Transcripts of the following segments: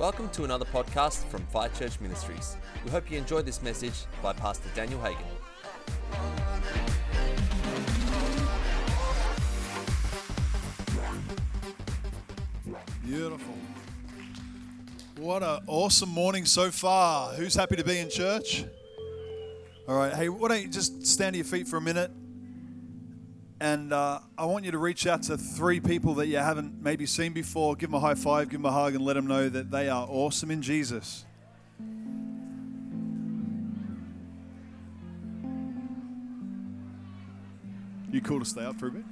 Welcome to another podcast from Fire Church Ministries. We hope you enjoy this message by Pastor Daniel Hagen. Beautiful. What an awesome morning so far. Who's happy to be in church? All right. Hey, why don't you just stand to your feet for a minute? And uh, I want you to reach out to three people that you haven't maybe seen before. Give them a high five, give them a hug, and let them know that they are awesome in Jesus. You cool to stay up for a bit?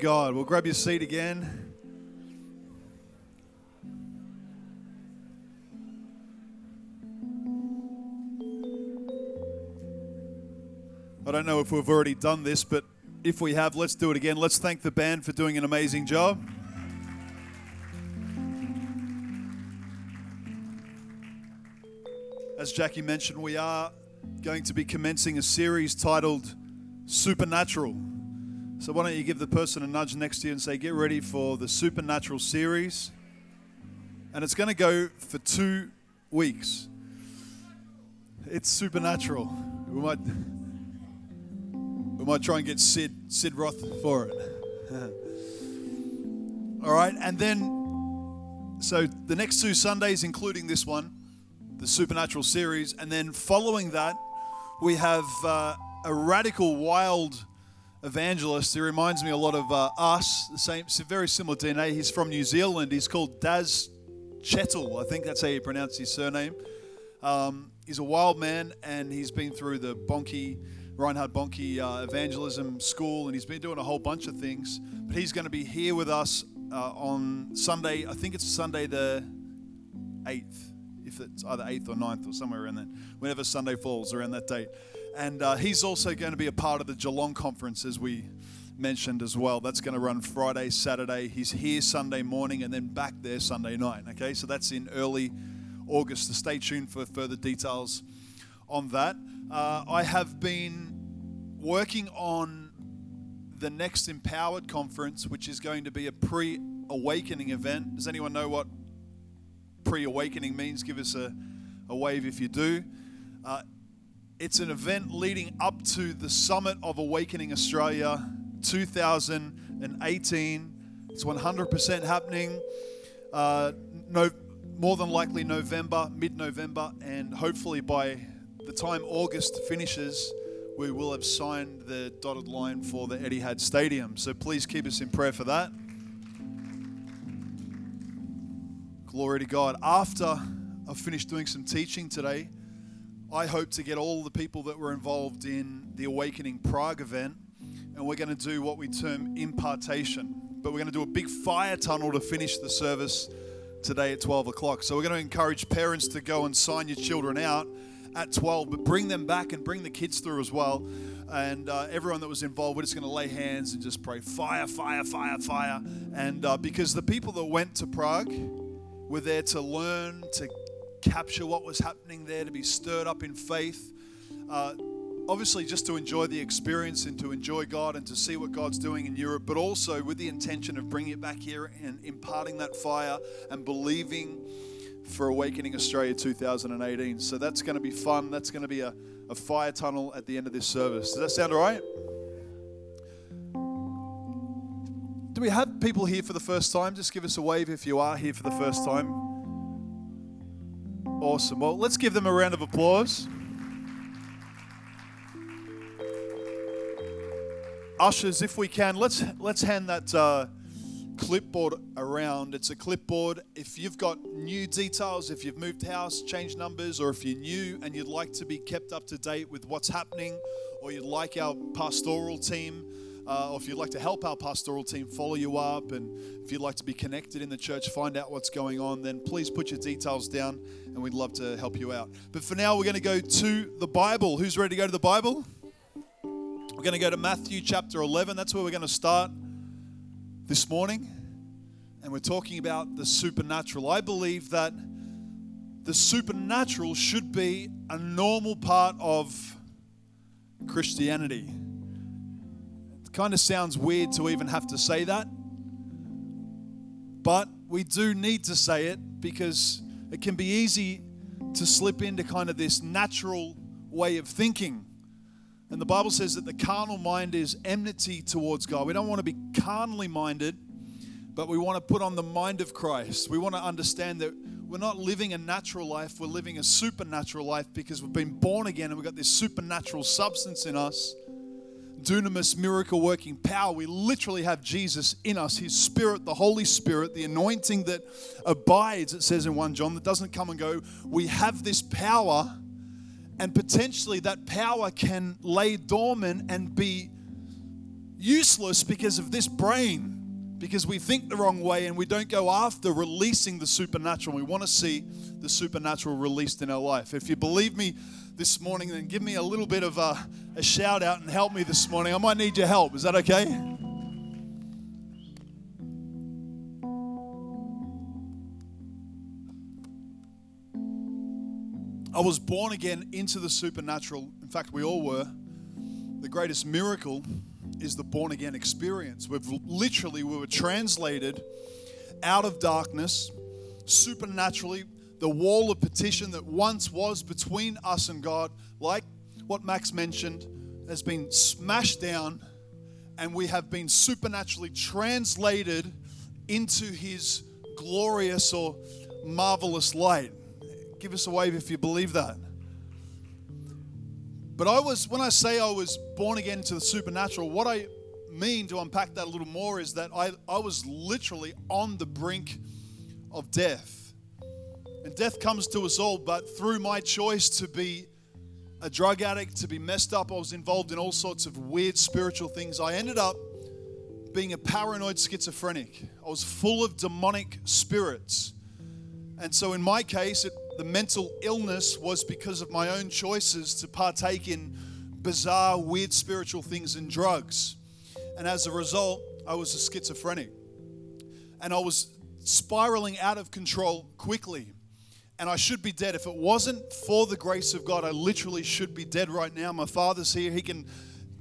God. We'll grab your seat again. I don't know if we've already done this, but if we have, let's do it again. Let's thank the band for doing an amazing job. As Jackie mentioned, we are going to be commencing a series titled Supernatural. So, why don't you give the person a nudge next to you and say, Get ready for the Supernatural series? And it's going to go for two weeks. It's supernatural. We might, we might try and get Sid, Sid Roth for it. All right, and then, so the next two Sundays, including this one, the Supernatural series, and then following that, we have uh, a radical, wild evangelist. He reminds me a lot of uh, us, the same, very similar DNA. He's from New Zealand. He's called Daz Chettle. I think that's how you pronounce his surname. Um, he's a wild man, and he's been through the Bonnke, Reinhard Bonnke uh, evangelism school, and he's been doing a whole bunch of things. But he's going to be here with us uh, on Sunday. I think it's Sunday the 8th, if it's either 8th or 9th or somewhere around then, whenever Sunday falls around that date. And uh, he's also going to be a part of the Geelong conference, as we mentioned as well. That's going to run Friday, Saturday. He's here Sunday morning and then back there Sunday night. Okay, so that's in early August. So stay tuned for further details on that. Uh, I have been working on the next Empowered conference, which is going to be a pre awakening event. Does anyone know what pre awakening means? Give us a, a wave if you do. Uh, it's an event leading up to the Summit of Awakening Australia 2018. It's 100% happening. Uh, no, more than likely November, mid-November, and hopefully by the time August finishes, we will have signed the dotted line for the Etihad Stadium. So please keep us in prayer for that. Glory to God. After I've finished doing some teaching today, I hope to get all the people that were involved in the Awakening Prague event, and we're going to do what we term impartation. But we're going to do a big fire tunnel to finish the service today at 12 o'clock. So we're going to encourage parents to go and sign your children out at 12, but bring them back and bring the kids through as well. And uh, everyone that was involved, we're just going to lay hands and just pray fire, fire, fire, fire. And uh, because the people that went to Prague were there to learn, to capture what was happening there, to be stirred up in faith. Uh, obviously, just to enjoy the experience and to enjoy God and to see what God's doing in Europe, but also with the intention of bringing it back here and imparting that fire and believing for Awakening Australia 2018. So that's going to be fun. That's going to be a, a fire tunnel at the end of this service. Does that sound all right? Do we have people here for the first time? Just give us a wave if you are here for the first time. Awesome. Well, let's give them a round of applause. Ushers, if we can, let's let's hand that uh, clipboard around. It's a clipboard. If you've got new details, if you've moved house, changed numbers, or if you're new and you'd like to be kept up to date with what's happening, or you'd like our pastoral team uh, or if you'd like to help our pastoral team follow you up, and if you'd like to be connected in the church, find out what's going on, then please put your details down and we'd love to help you out. But for now, we're going to go to the Bible. Who's ready to go to the Bible? We're going to go to Matthew chapter 11. That's where we're going to start this morning. And we're talking about the supernatural. I believe that the supernatural should be a normal part of Christianity. Kind of sounds weird to even have to say that, but we do need to say it because it can be easy to slip into kind of this natural way of thinking. And the Bible says that the carnal mind is enmity towards God. We don't want to be carnally minded, but we want to put on the mind of Christ. We want to understand that we're not living a natural life, we're living a supernatural life because we've been born again and we've got this supernatural substance in us dunamis miracle working power. We literally have Jesus in us, His Spirit, the Holy Spirit, the anointing that abides, it says in 1 John, that doesn't come and go. We have this power, and potentially that power can lay dormant and be useless because of this brain. Because we think the wrong way and we don't go after releasing the supernatural. We want to see the supernatural released in our life. If you believe me, this morning, then give me a little bit of a, a shout out and help me this morning. I might need your help. Is that okay? I was born again into the supernatural. In fact, we all were. The greatest miracle is the born again experience. We've literally we were translated out of darkness supernaturally the wall of petition that once was between us and God, like what Max mentioned, has been smashed down, and we have been supernaturally translated into His glorious or marvelous light. Give us a wave if you believe that. But I was, when I say I was born again into the supernatural, what I mean to unpack that a little more is that I, I was literally on the brink of death. And death comes to us all, but through my choice to be a drug addict, to be messed up, I was involved in all sorts of weird spiritual things. I ended up being a paranoid schizophrenic. I was full of demonic spirits. And so, in my case, it, the mental illness was because of my own choices to partake in bizarre, weird spiritual things and drugs. And as a result, I was a schizophrenic. And I was spiraling out of control quickly and I should be dead. If it wasn't for the grace of God, I literally should be dead right now. My father's here. He can,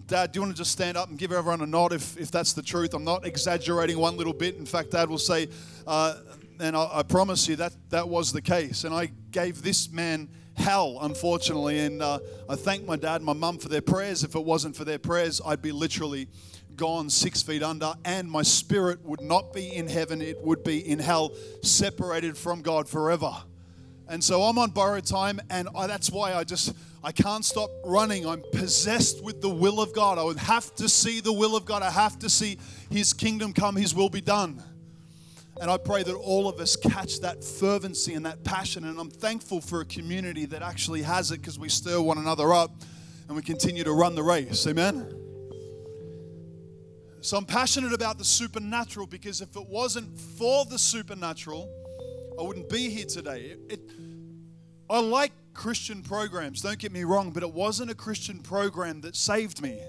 Dad, do you want to just stand up and give everyone a nod if, if that's the truth? I'm not exaggerating one little bit. In fact, Dad will say, uh, and I, I, promise you that that was the case. And I gave this man hell, unfortunately. And uh, I thank my dad and my mum for their prayers. If it wasn't for their prayers, I'd be literally gone six feet under, and my spirit would not be in heaven, it would be in hell, separated from God forever. And so I'm on borrowed time, and I, that's why I just I can't stop running. I'm possessed with the will of God. I would have to see the will of God. I have to see His kingdom come, His will be done. And I pray that all of us catch that fervency and that passion. And I'm thankful for a community that actually has it because we stir one another up and we continue to run the race. Amen. So I'm passionate about the supernatural because if it wasn't for the supernatural, I wouldn't be here today. It, it, I like Christian programs, don't get me wrong, but it wasn't a Christian program that saved me.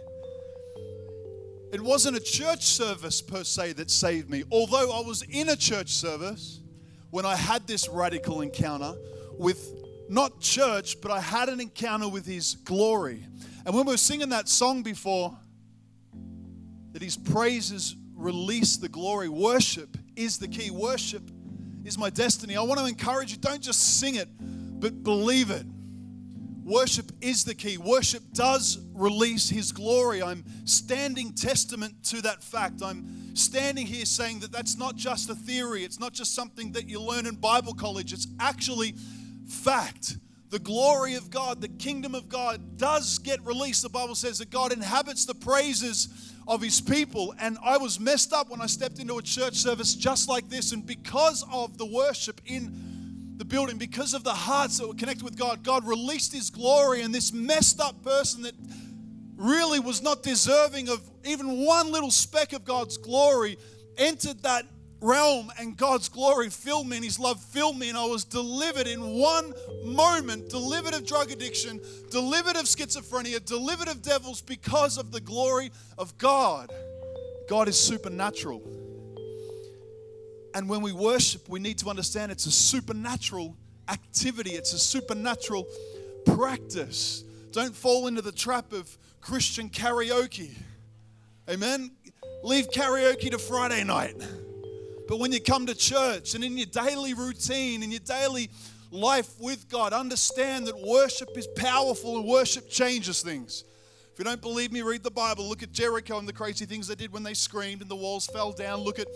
It wasn't a church service per se that saved me. Although I was in a church service when I had this radical encounter with not church, but I had an encounter with His glory. And when we were singing that song before, that His praises release the glory, worship is the key. Worship is my destiny. I want to encourage you don't just sing it, but believe it. Worship is the key. Worship does release His glory. I'm standing testament to that fact. I'm standing here saying that that's not just a theory, it's not just something that you learn in Bible college, it's actually fact. The glory of God, the kingdom of God does get released. The Bible says that God inhabits the praises of his people. And I was messed up when I stepped into a church service just like this. And because of the worship in the building, because of the hearts that were connected with God, God released his glory. And this messed up person that really was not deserving of even one little speck of God's glory entered that realm and God's glory filled me and His love filled me, and I was delivered in one moment delivered of drug addiction, delivered of schizophrenia, delivered of devils because of the glory of God. God is supernatural. And when we worship, we need to understand it's a supernatural activity, it's a supernatural practice. Don't fall into the trap of Christian karaoke. Amen. Leave karaoke to Friday night. But when you come to church and in your daily routine, in your daily life with God, understand that worship is powerful and worship changes things. If you don't believe me, read the Bible. Look at Jericho and the crazy things they did when they screamed and the walls fell down. Look at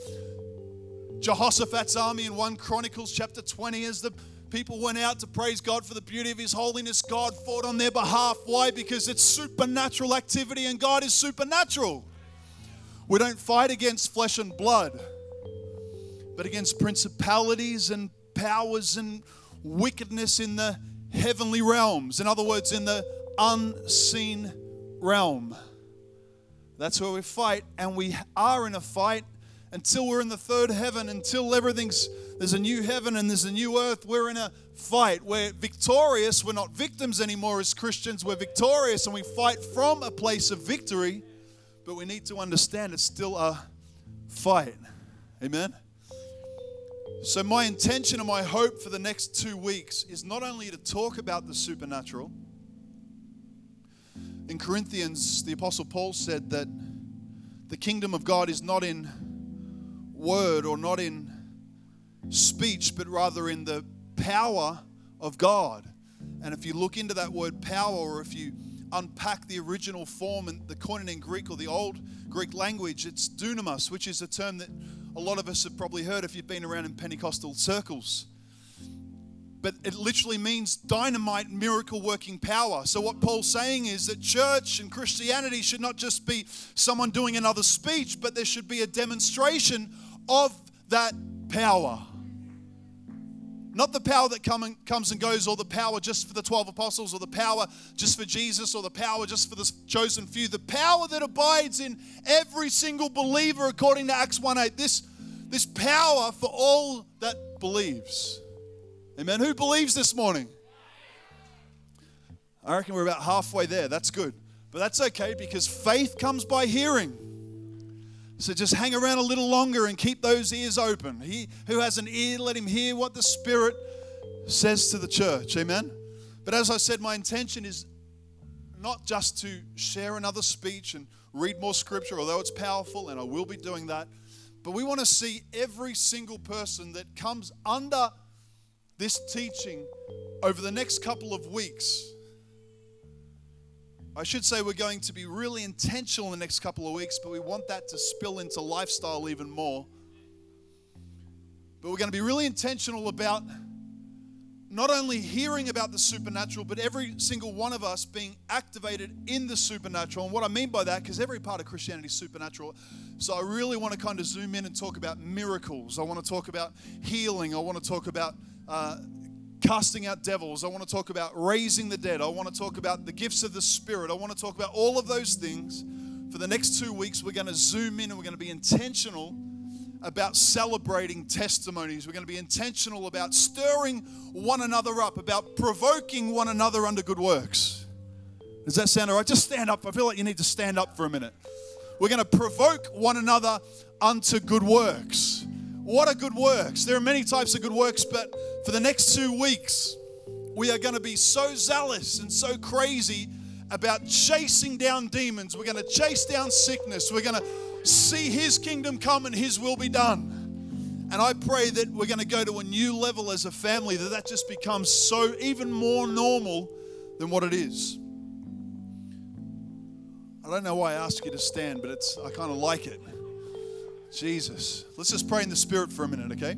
Jehoshaphat's army in 1 Chronicles chapter 20 as the people went out to praise God for the beauty of His holiness. God fought on their behalf. Why? Because it's supernatural activity and God is supernatural. We don't fight against flesh and blood, but against principalities and powers and wickedness in the heavenly realms. In other words, in the unseen realm. That's where we fight, and we are in a fight until we're in the third heaven, until everything's there's a new heaven and there's a new earth. We're in a fight. We're victorious. We're not victims anymore as Christians. We're victorious and we fight from a place of victory, but we need to understand it's still a fight. Amen. So, my intention and my hope for the next two weeks is not only to talk about the supernatural. In Corinthians, the Apostle Paul said that the kingdom of God is not in word or not in speech, but rather in the power of God. And if you look into that word power, or if you unpack the original form and the Koine Greek or the old Greek language, it's dunamis, which is a term that a lot of us have probably heard if you've been around in Pentecostal circles. But it literally means dynamite miracle working power. So, what Paul's saying is that church and Christianity should not just be someone doing another speech, but there should be a demonstration of that power. Not the power that come and, comes and goes, or the power just for the 12 apostles, or the power just for Jesus, or the power just for the chosen few. The power that abides in every single believer, according to Acts 1 8. This, this power for all that believes. Amen. Who believes this morning? I reckon we're about halfway there. That's good. But that's okay because faith comes by hearing. So just hang around a little longer and keep those ears open. He who has an ear, let him hear what the Spirit says to the church. Amen. But as I said, my intention is not just to share another speech and read more scripture, although it's powerful, and I will be doing that. But we want to see every single person that comes under this teaching over the next couple of weeks I should say we're going to be really intentional in the next couple of weeks, but we want that to spill into lifestyle even more. But we're going to be really intentional about not only hearing about the supernatural, but every single one of us being activated in the supernatural. And what I mean by that, because every part of Christianity is supernatural. So I really want to kind of zoom in and talk about miracles. I want to talk about healing. I want to talk about uh, casting out devils. I want to talk about raising the dead. I want to talk about the gifts of the Spirit. I want to talk about all of those things. For the next two weeks, we're going to zoom in and we're going to be intentional about celebrating testimonies. We're going to be intentional about stirring one another up, about provoking one another under good works. Does that sound all right? Just stand up. I feel like you need to stand up for a minute. We're going to provoke one another unto good works. What are good works? There are many types of good works, but for the next two weeks, we are going to be so zealous and so crazy about chasing down demons. We're going to chase down sickness. We're going to see His kingdom come and His will be done. And I pray that we're going to go to a new level as a family, that that just becomes so even more normal than what it is. I don't know why I ask you to stand, but it's I kind of like it. Jesus. Let's just pray in the Spirit for a minute, okay?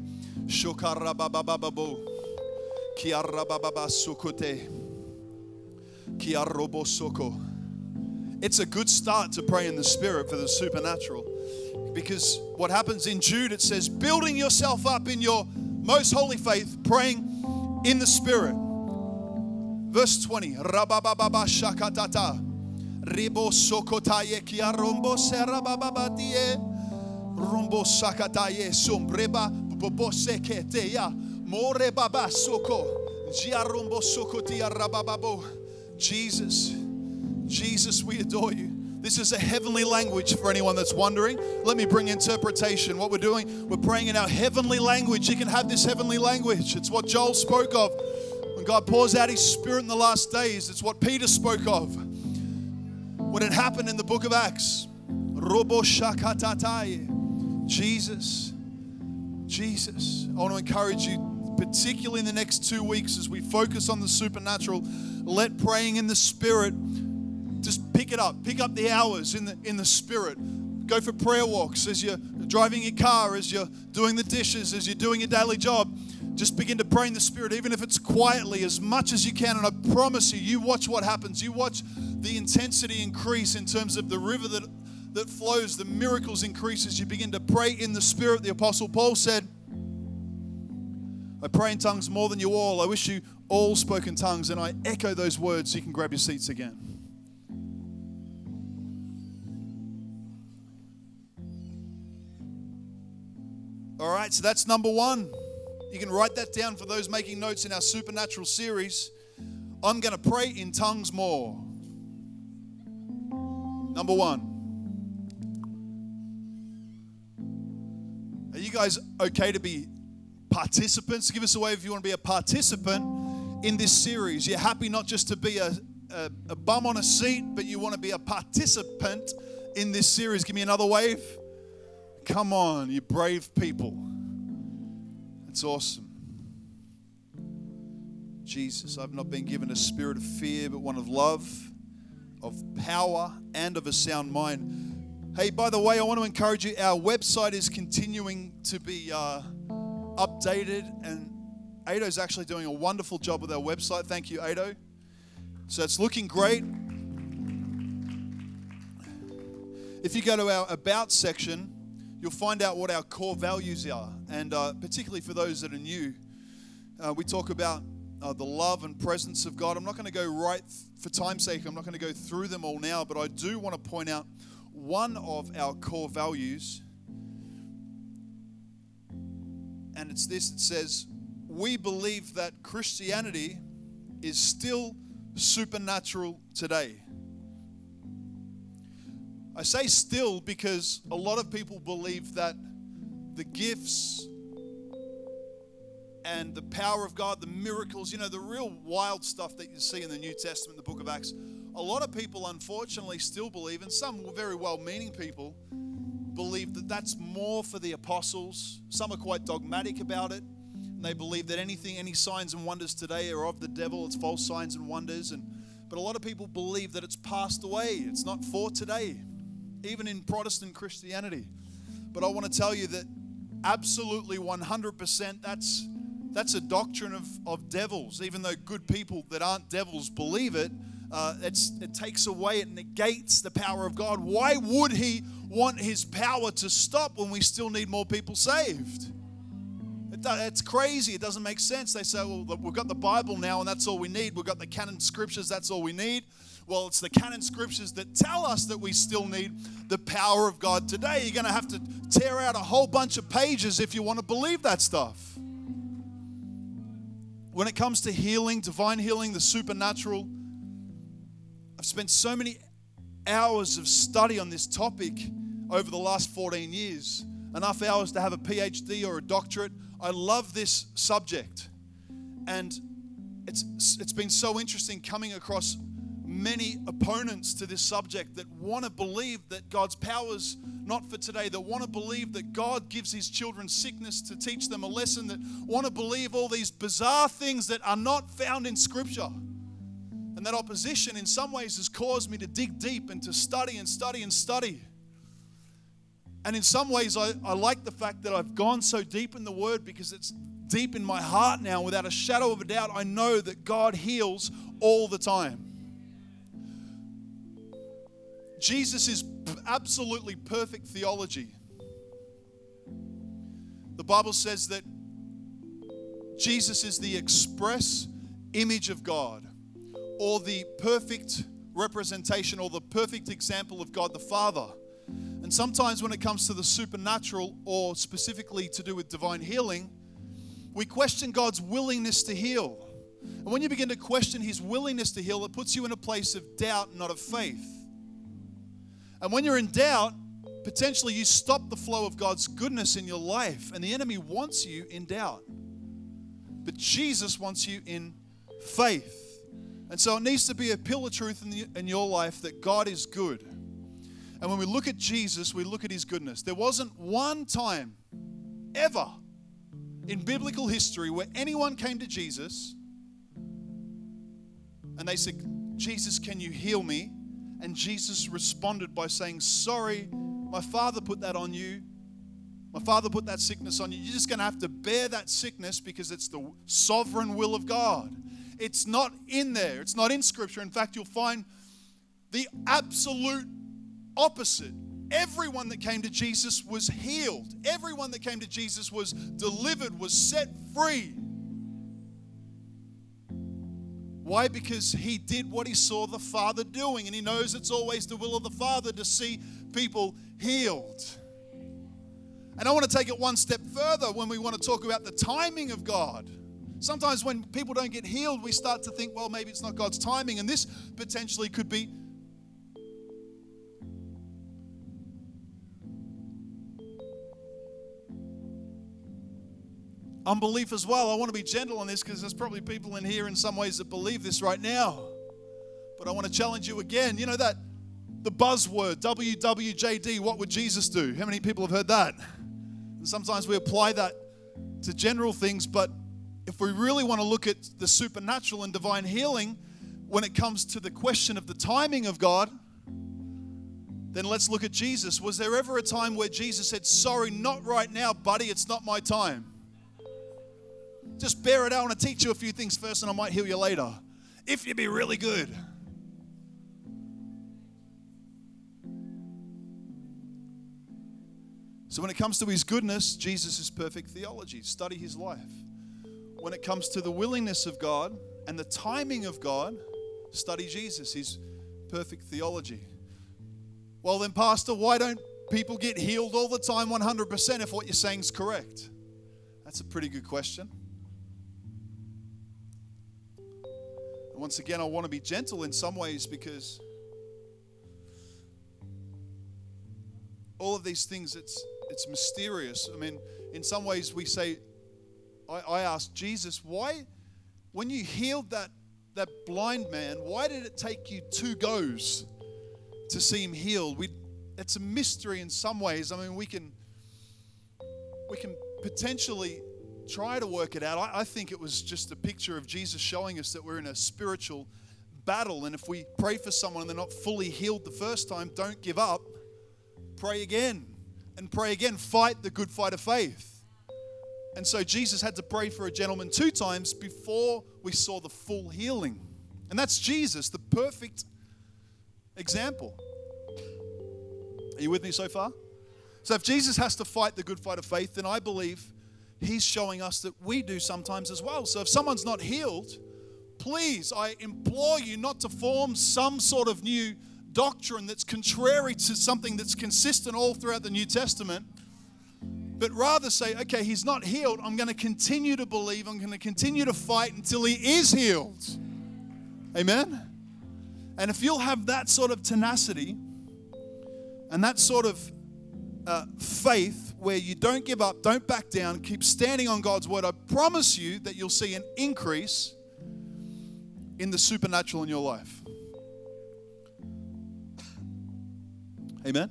It's a good start to pray in the Spirit for the supernatural. Because what happens in Jude, it says, building yourself up in your most holy faith, praying in the Spirit. Verse 20. Rabababa shakatata. Kiarombo. Rombo sakataye sombreba bobo seketeya. More baba soko. Jia rombo sokotia rabababo. Jesus, Jesus, we adore you. This is a heavenly language for anyone that's wondering. Let me bring interpretation. What we're doing, we're praying in our heavenly language. You can have this heavenly language. It's what Joel spoke of. When God pours out his spirit in the last days, it's what Peter spoke of. When it happened in the book of Acts. Jesus. Jesus. I want to encourage you, particularly in the next two weeks as we focus on the supernatural, let praying in the spirit just pick it up. Pick up the hours in the in the spirit. Go for prayer walks as you're driving your car, as you're doing the dishes, as you're doing your daily job. Just begin to pray in the spirit, even if it's quietly, as much as you can. And I promise you, you watch what happens. You watch the intensity increase in terms of the river that that flows, the miracles increase as you begin to pray in the spirit. The apostle Paul said, I pray in tongues more than you all. I wish you all spoke in tongues. And I echo those words so you can grab your seats again. All right, so that's number one. You can write that down for those making notes in our supernatural series. I'm going to pray in tongues more. Number one. Guys okay to be participants? Give us a wave if you want to be a participant in this series. You're happy not just to be a, a, a bum on a seat, but you want to be a participant in this series. Give me another wave. Come on, you brave people. It's awesome. Jesus, I've not been given a spirit of fear, but one of love, of power, and of a sound mind. Hey, by the way, I want to encourage you, our website is continuing to be uh, updated, and Ado's actually doing a wonderful job with our website. Thank you, Ado. So it's looking great. If you go to our About section, you'll find out what our core values are. And uh, particularly for those that are new, uh, we talk about uh, the love and presence of God. I'm not going to go right, for time's sake, I'm not going to go through them all now, but I do want to point out one of our core values. And it's this it says, We believe that Christianity is still supernatural today. I say still because a lot of people believe that the gifts and the power of God, the miracles, you know, the real wild stuff that you see in the New Testament, the book of Acts, a lot of people unfortunately still believe, and some very well meaning people believe that that's more for the apostles. Some are quite dogmatic about it. And they believe that anything, any signs and wonders today are of the devil, it's false signs and wonders. And but a lot of people believe that it's passed away. It's not for today even in Protestant Christianity. But I want to tell you that absolutely 100% that's that's a doctrine of, of devils even though good people that aren't devils believe it uh, it takes away it negates the power of god. Why would he want his power to stop when we still need more people saved? It, it's crazy. It doesn't make sense. They say well we've got the bible now and that's all we need. We've got the canon scriptures that's all we need. Well, it's the canon scriptures that tell us that we still need the power of God today. You're going to have to tear out a whole bunch of pages if you want to believe that stuff. When it comes to healing, divine healing, the supernatural, I've spent so many hours of study on this topic over the last 14 years, enough hours to have a PhD or a doctorate. I love this subject. And it's, it's been so interesting coming across many opponents to this subject that want to believe that God's power's not for today, that want to believe that God gives his children sickness to teach them a lesson, that want to believe all these bizarre things that are not found in Scripture. And that opposition, in some ways, has caused me to dig deep and to study and study and study. And in some ways, I, I like the fact that I've gone so deep in the Word because it's deep in my heart now. Without a shadow of a doubt, I know that God heals all the time. Jesus is absolutely perfect theology. The Bible says that Jesus is the express image of God, or the perfect representation, or the perfect example of God the Father. And sometimes when it comes to the supernatural or specifically to do with divine healing, we question God's willingness to heal. And when you begin to question his willingness to heal, it puts you in a place of doubt, not of faith. And when you're in doubt, potentially you stop the flow of God's goodness in your life, and the enemy wants you in doubt. But Jesus wants you in faith. And so it needs to be a pillar truth in, the, in your life that God is good. And when we look at Jesus, we look at his goodness. There wasn't one time ever in biblical history where anyone came to Jesus and they said, Jesus, can you heal me? And Jesus responded by saying, Sorry, my father put that on you. My father put that sickness on you. You're just going to have to bear that sickness because it's the sovereign will of God. It's not in there, it's not in Scripture. In fact, you'll find the absolute opposite. Everyone that came to Jesus was healed, everyone that came to Jesus was delivered, was set free. Why? Because he did what he saw the Father doing, and he knows it's always the will of the Father to see people healed. And I want to take it one step further when we want to talk about the timing of God. Sometimes when people don't get healed, we start to think, well, maybe it's not God's timing, and this potentially could be unbelief as well. I want to be gentle on this because there's probably people in here in some ways that believe this right now. But I want to challenge you again. You know that the buzzword WWJD, what would Jesus do? How many people have heard that? And sometimes we apply that to general things, but if we really want to look at the supernatural and divine healing when it comes to the question of the timing of God, then let's look at Jesus. Was there ever a time where Jesus said, Sorry, not right now, buddy, it's not my time? Just bear it out. I want to teach you a few things first, and I might heal you later. If you be really good. So, when it comes to his goodness, Jesus is perfect theology. Study his life. When it comes to the willingness of God and the timing of God, study Jesus, his perfect theology. Well, then, Pastor, why don't people get healed all the time 100% if what you're saying is correct? That's a pretty good question. And once again, I want to be gentle in some ways because all of these things, it's, it's mysterious. I mean, in some ways, we say, I, I asked Jesus, why, when you healed that, that blind man, why did it take you two goes to see him healed? We, it's a mystery in some ways. I mean, we can, we can potentially try to work it out. I, I think it was just a picture of Jesus showing us that we're in a spiritual battle. And if we pray for someone and they're not fully healed the first time, don't give up. Pray again and pray again. Fight the good fight of faith. And so Jesus had to pray for a gentleman two times before we saw the full healing. And that's Jesus, the perfect example. Are you with me so far? So if Jesus has to fight the good fight of faith, then I believe He's showing us that we do sometimes as well. So if someone's not healed, please, I implore you not to form some sort of new doctrine that's contrary to something that's consistent all throughout the New Testament, but rather say, okay, he's not healed. I'm going to continue to believe. I'm going to continue to fight until he is healed. Amen? And if you'll have that sort of tenacity and that sort of uh, faith where you don't give up, don't back down, keep standing on God's word, I promise you that you'll see an increase in the supernatural in your life. Amen?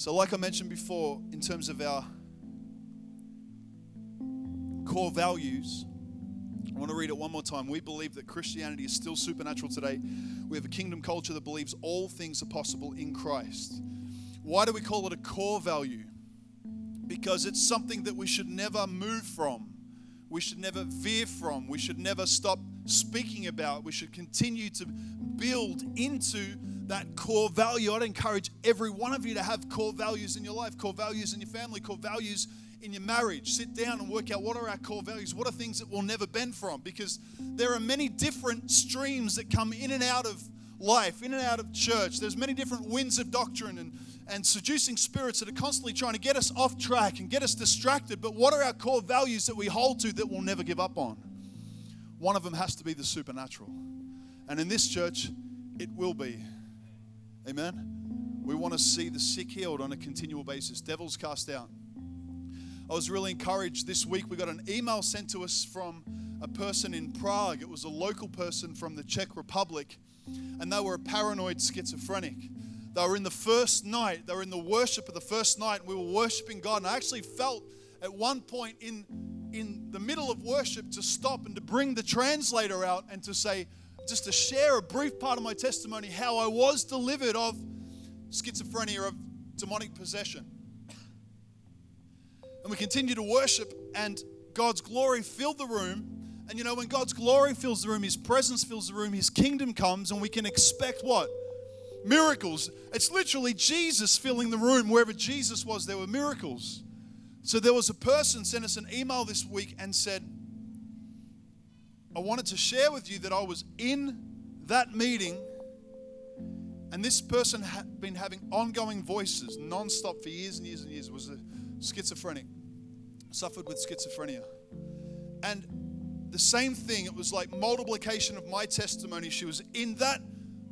So, like I mentioned before, in terms of our core values, I want to read it one more time. We believe that Christianity is still supernatural today. We have a kingdom culture that believes all things are possible in Christ. Why do we call it a core value? Because it's something that we should never move from. We should never veer from. We should never stop speaking about. We should continue to build into that core value. I'd encourage every one of you to have core values in your life, core values in your family, core values in your marriage. Sit down and work out what are our core values? What are things that we'll never bend from? Because there are many different streams that come in and out of life, in and out of church. There's many different winds of doctrine and, and seducing spirits that are constantly trying to get us off track and get us distracted. But what are our core values that we hold to that we'll never give up on? One of them has to be the supernatural. And in this church, it will be. Amen? We want to see the sick healed on a continual basis, devils cast out. I was really encouraged this week. We got an email sent to us from a person in Prague. It was a local person from the Czech Republic, and they were a paranoid schizophrenic. They were in the first night, they were in the worship of the first night, and we were worshiping God. And I actually felt at one point in, in the middle of worship to stop and to bring the translator out and to say, just to share a brief part of my testimony how I was delivered of schizophrenia, of demonic possession. And we continued to worship, and God's glory filled the room. And you know, when God's glory fills the room, His presence fills the room, His kingdom comes, and we can expect what? Miracles. It's literally Jesus filling the room. Wherever Jesus was, there were miracles. So there was a person sent us an email this week and said, I wanted to share with you that I was in that meeting, and this person had been having ongoing voices non-stop for years and years and years. Was a schizophrenic, suffered with schizophrenia. And the same thing, it was like multiplication of my testimony. She was in that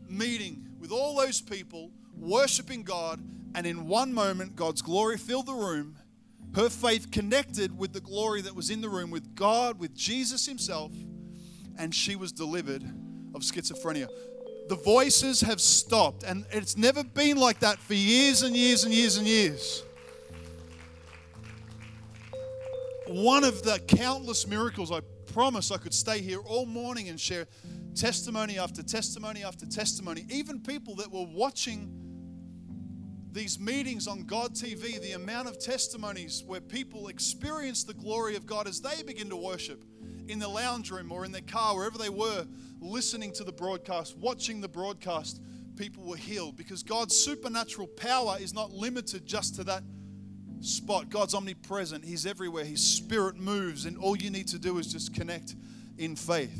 meeting with all those people, worshiping God, and in one moment, God's glory filled the room. Her faith connected with the glory that was in the room, with God, with Jesus Himself, and she was delivered of schizophrenia. The voices have stopped, and it's never been like that for years and years and years and years. One of the countless miracles I promise I could stay here all morning and share testimony after testimony after testimony. Even people that were watching these meetings on God TV, the amount of testimonies where people experience the glory of God as they begin to worship in the lounge room or in their car, wherever they were, listening to the broadcast, watching the broadcast, people were healed because God's supernatural power is not limited just to that spot. God's omnipresent, He's everywhere. His spirit moves, and all you need to do is just connect in faith.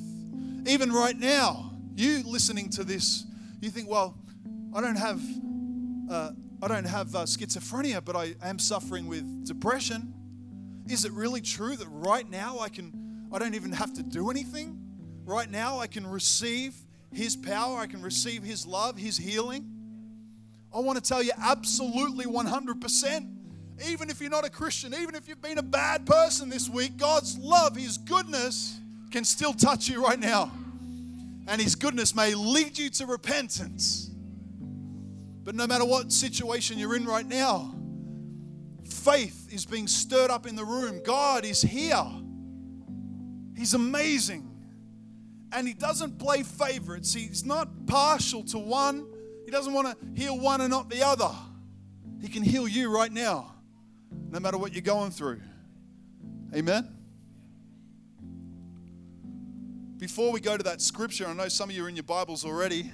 Even right now, you listening to this, you think, well, I don't have. Uh, I don't have uh, schizophrenia, but I am suffering with depression. Is it really true that right now I can I don't even have to do anything? Right now I can receive his power, I can receive his love, his healing. I want to tell you absolutely 100% even if you're not a Christian, even if you've been a bad person this week, God's love, His goodness can still touch you right now. And His goodness may lead you to repentance. But no matter what situation you're in right now, faith is being stirred up in the room. God is here. He's amazing. And He doesn't play favorites, He's not partial to one. He doesn't want to heal one and not the other. He can heal you right now no matter what you're going through. Amen? Before we go to that scripture, I know some of you are in your Bibles already,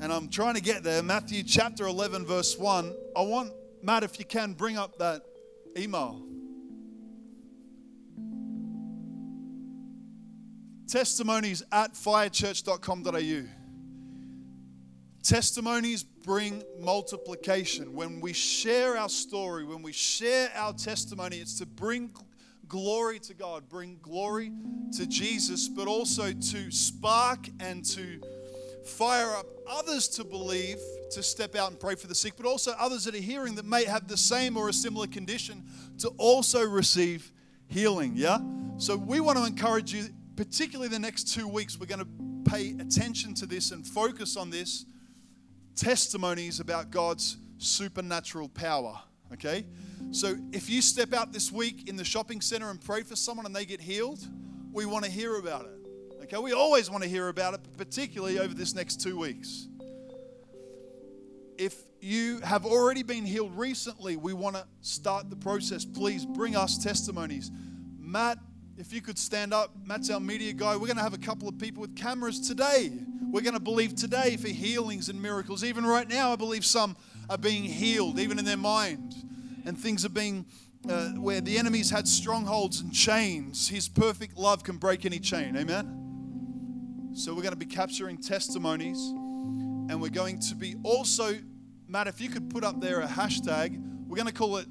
and I'm trying to get there. Matthew chapter 11, verse 1. I want, Matt, if you can, bring up that email. Testimonies at firechurch.com.au. Testimonies bring multiplication. When we share our story, when we share our testimony, it's to bring glory to God, bring glory to Jesus, but also to spark and to fire up others to believe, to step out and pray for the sick, but also others that are hearing that may have the same or a similar condition to also receive healing. Yeah? So we want to encourage you, particularly the next two weeks, we're going to pay attention to this and focus on this testimonies about God's supernatural power. Okay? So if you step out this week in the shopping center and pray for someone and they get healed, we want to hear about it. Okay? We always want to hear about it, particularly over this next two weeks. If you have already been healed recently, we want to start the process. Please bring us testimonies. Matt, if you could stand up, Matt's our media guy. We're going to have a couple of people with cameras today we're going to believe today for healings and miracles. Even right now, I believe some are being healed, even in their mind. And things are being, uh, where the enemy's had strongholds and chains. His perfect love can break any chain. Amen? So we're going to be capturing testimonies. And we're going to be also, Matt, if you could put up there a hashtag, we're going to call it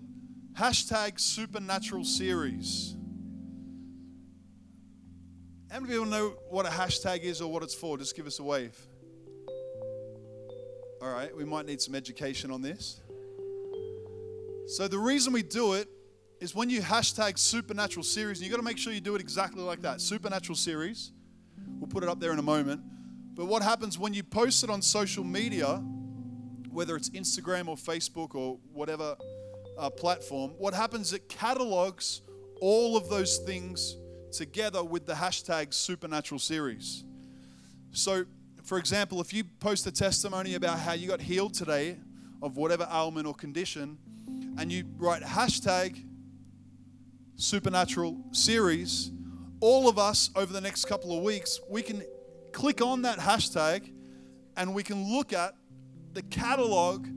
hashtag supernatural series. How many people know what a hashtag is or what it's for? Just give us a wave. All right, we might need some education on this. So, the reason we do it is when you hashtag supernatural series, and you've got to make sure you do it exactly like that supernatural series. We'll put it up there in a moment. But what happens when you post it on social media, whether it's Instagram or Facebook or whatever uh, platform, what happens it catalogs all of those things together with the hashtag supernatural series. So, for example, if you post a testimony about how you got healed today of whatever ailment or condition, and you write hashtag supernatural series, all of us over the next couple of weeks, we can click on that hashtag and we can look at the catalog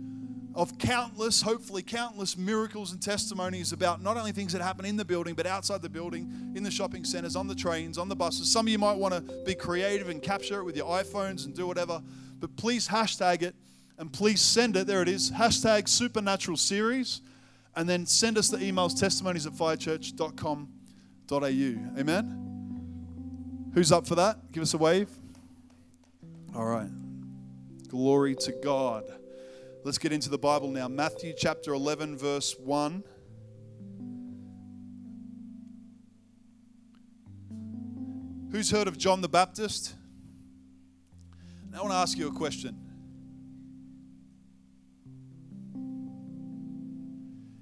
of countless, hopefully countless miracles and testimonies about not only things that happen in the building, but outside the building, in the shopping centers, on the trains, on the buses. Some of you might want to be creative and capture it with your iPhones and do whatever, but please hashtag it and please send it. There it is hashtag supernatural series. And then send us the emails testimonies at firechurch.com.au. Amen? Who's up for that? Give us a wave. All right. Glory to God. Let's get into the Bible now. Matthew chapter 11, verse 1. Who's heard of John the Baptist? Now I want to ask you a question.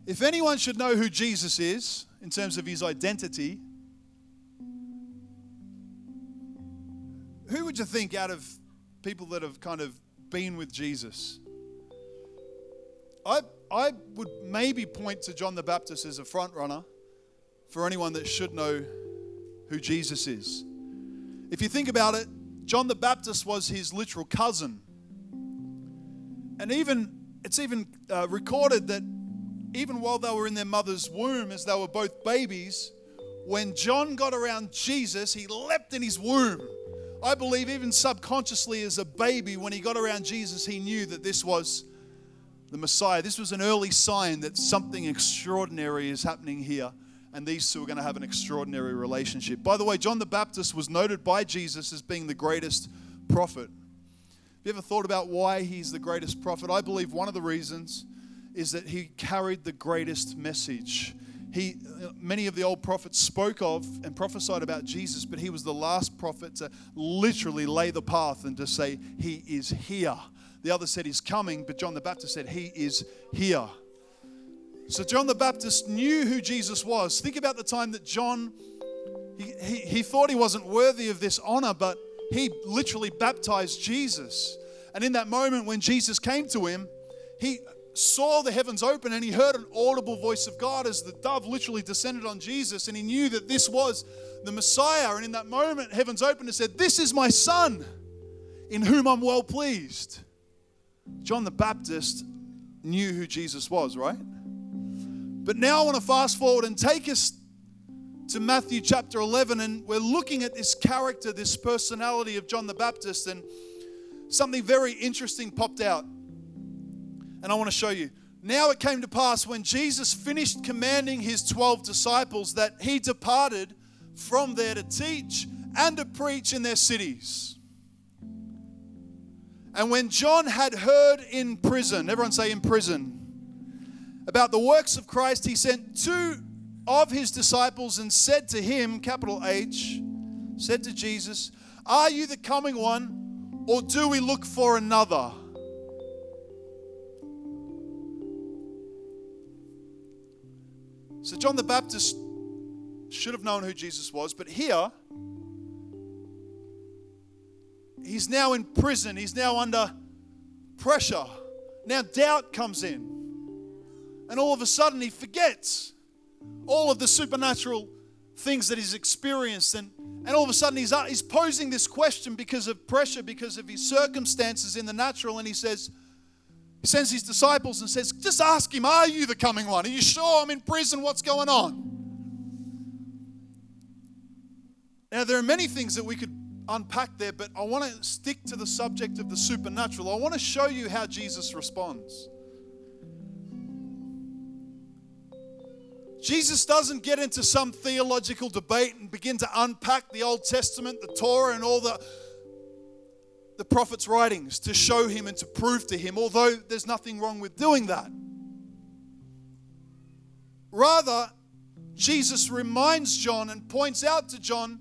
If anyone should know who Jesus is in terms of his identity, who would you think out of people that have kind of been with Jesus? I, I would maybe point to John the Baptist as a front runner for anyone that should know who Jesus is. If you think about it, John the Baptist was his literal cousin. And even it's even uh, recorded that even while they were in their mother's womb, as they were both babies, when John got around Jesus, he leapt in his womb. I believe, even subconsciously, as a baby, when he got around Jesus, he knew that this was the Messiah. This was an early sign that something extraordinary is happening here, and these two are going to have an extraordinary relationship. By the way, John the Baptist was noted by Jesus as being the greatest prophet. Have you ever thought about why he's the greatest prophet? I believe one of the reasons is that he carried the greatest message. He, many of the old prophets spoke of and prophesied about Jesus, but he was the last prophet to literally lay the path and to say, He is here. The other said He's coming, but John the Baptist said, He is here. So John the Baptist knew who Jesus was. Think about the time that John, he, he, he thought he wasn't worthy of this honor, but he literally baptized Jesus. And in that moment when Jesus came to him, he saw the heavens open and he heard an audible voice of God as the dove literally descended on Jesus and he knew that this was the Messiah. And in that moment, heavens opened and said, This is my son in whom I'm well pleased. John the Baptist knew who Jesus was, right? But now I want to fast forward and take us to Matthew chapter 11, and we're looking at this character, this personality of John the Baptist, and something very interesting popped out and I want to show you. Now it came to pass when Jesus finished commanding his 12 disciples that he departed from there to teach and to preach in their cities. And when John had heard in prison, everyone say in prison, about the works of Christ, he sent two of his disciples and said to him, capital H, said to Jesus, Are you the coming one, or do we look for another? So John the Baptist should have known who Jesus was, but here, he's now in prison. He's now under pressure. Now doubt comes in. And all of a sudden, he forgets all of the supernatural things that he's experienced. And, and all of a sudden, he's, he's posing this question because of pressure, because of his circumstances in the natural. And he says, he sends his disciples and says, Just ask him, Are you the coming one? Are you sure I'm in prison? What's going on? Now, there are many things that we could unpack there, but I want to stick to the subject of the supernatural. I want to show you how Jesus responds. Jesus doesn't get into some theological debate and begin to unpack the Old Testament, the Torah, and all the, the prophets' writings to show him and to prove to him, although there's nothing wrong with doing that. Rather, Jesus reminds John and points out to John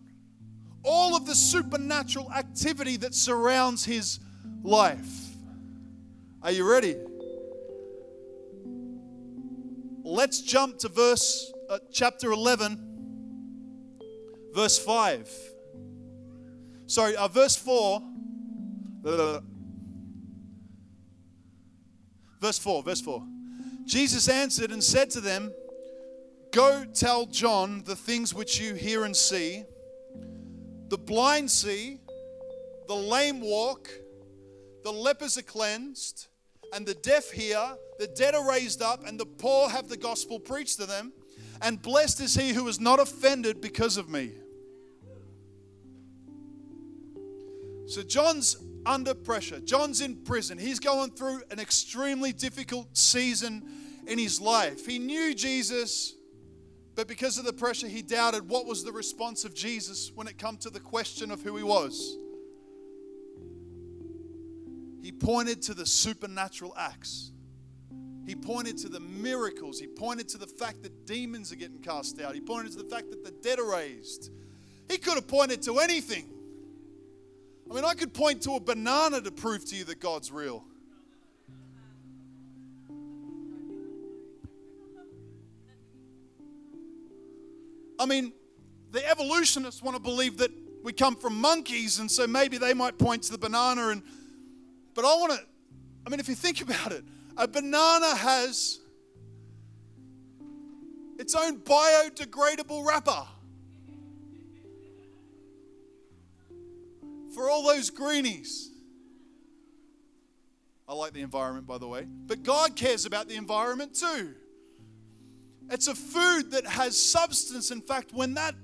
all of the supernatural activity that surrounds his life. Are you ready? Let's jump to verse uh, chapter 11 verse 5. Sorry, uh, verse 4. Verse 4, verse 4. Jesus answered and said to them, Go tell John the things which you hear and see. The blind see, the lame walk, the lepers are cleansed, and the deaf hear, the dead are raised up, and the poor have the gospel preached to them. And blessed is he who is not offended because of me. So John's under pressure. John's in prison. He's going through an extremely difficult season in his life. He knew Jesus, but because of the pressure, he doubted what was the response of Jesus when it come to the question of who he was. He pointed to the supernatural acts. He pointed to the miracles. He pointed to the fact that demons are getting cast out. He pointed to the fact that the dead are raised. He could have pointed to anything. I mean, I could point to a banana to prove to you that God's real. I mean, the evolutionists want to believe that we come from monkeys, and so maybe they might point to the banana. And but I want to. I mean, if you think about it, a banana has its own biodegradable wrapper. For all those greenies. I like the environment, by the way. But God cares about the environment too. It's a food that has substance. In fact, when that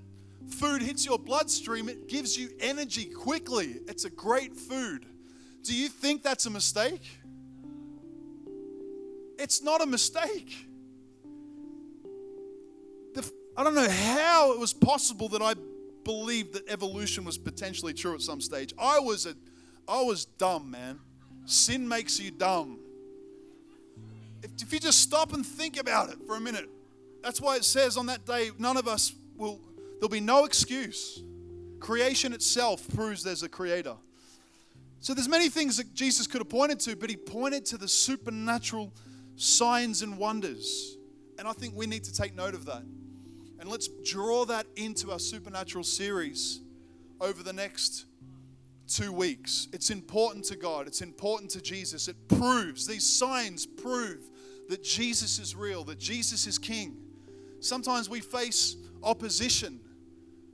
food hits your bloodstream, it gives you energy quickly. It's a great food. Do you think that's a mistake? It's not a mistake. The, I don't know how it was possible that I believed that evolution was potentially true at some stage. I was a, I was dumb, man. Sin makes you dumb. If, if you just stop and think about it for a minute, that's why it says on that day, none of us will, there'll be no excuse. Creation itself proves there's a creator. So there's many things that Jesus could have pointed to, but he pointed to the supernatural signs and wonders. And I think we need to take note of that. And let's draw that into our supernatural series over the next two weeks. It's important to God, it's important to Jesus. It proves, these signs prove that Jesus is real, that Jesus is King. Sometimes we face opposition,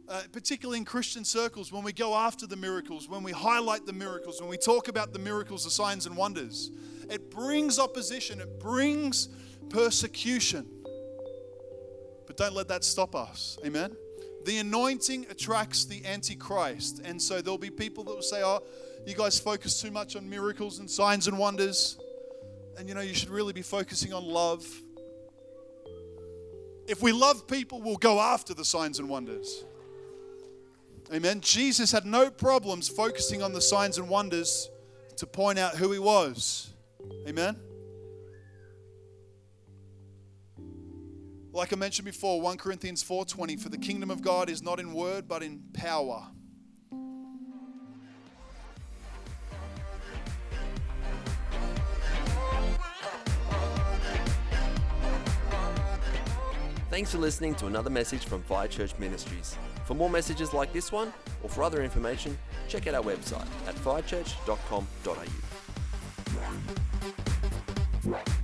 uh, particularly in Christian circles, when we go after the miracles, when we highlight the miracles, when we talk about the miracles, the signs and wonders. It brings opposition, it brings persecution. But don't let that stop us. Amen? The anointing attracts the antichrist. And so there'll be people that will say, oh, you guys focus too much on miracles and signs and wonders. And you know, you should really be focusing on love if we love people, we'll go after the signs and wonders. Amen. Jesus had no problems focusing on the signs and wonders to point out who he was. Amen. Like I mentioned before, 1 Corinthians 4:20 for the kingdom of God is not in word but in power. Thanks for listening to another message from Fire Church Ministries. For more messages like this one, or for other information, check out our website at firechurch.com.au.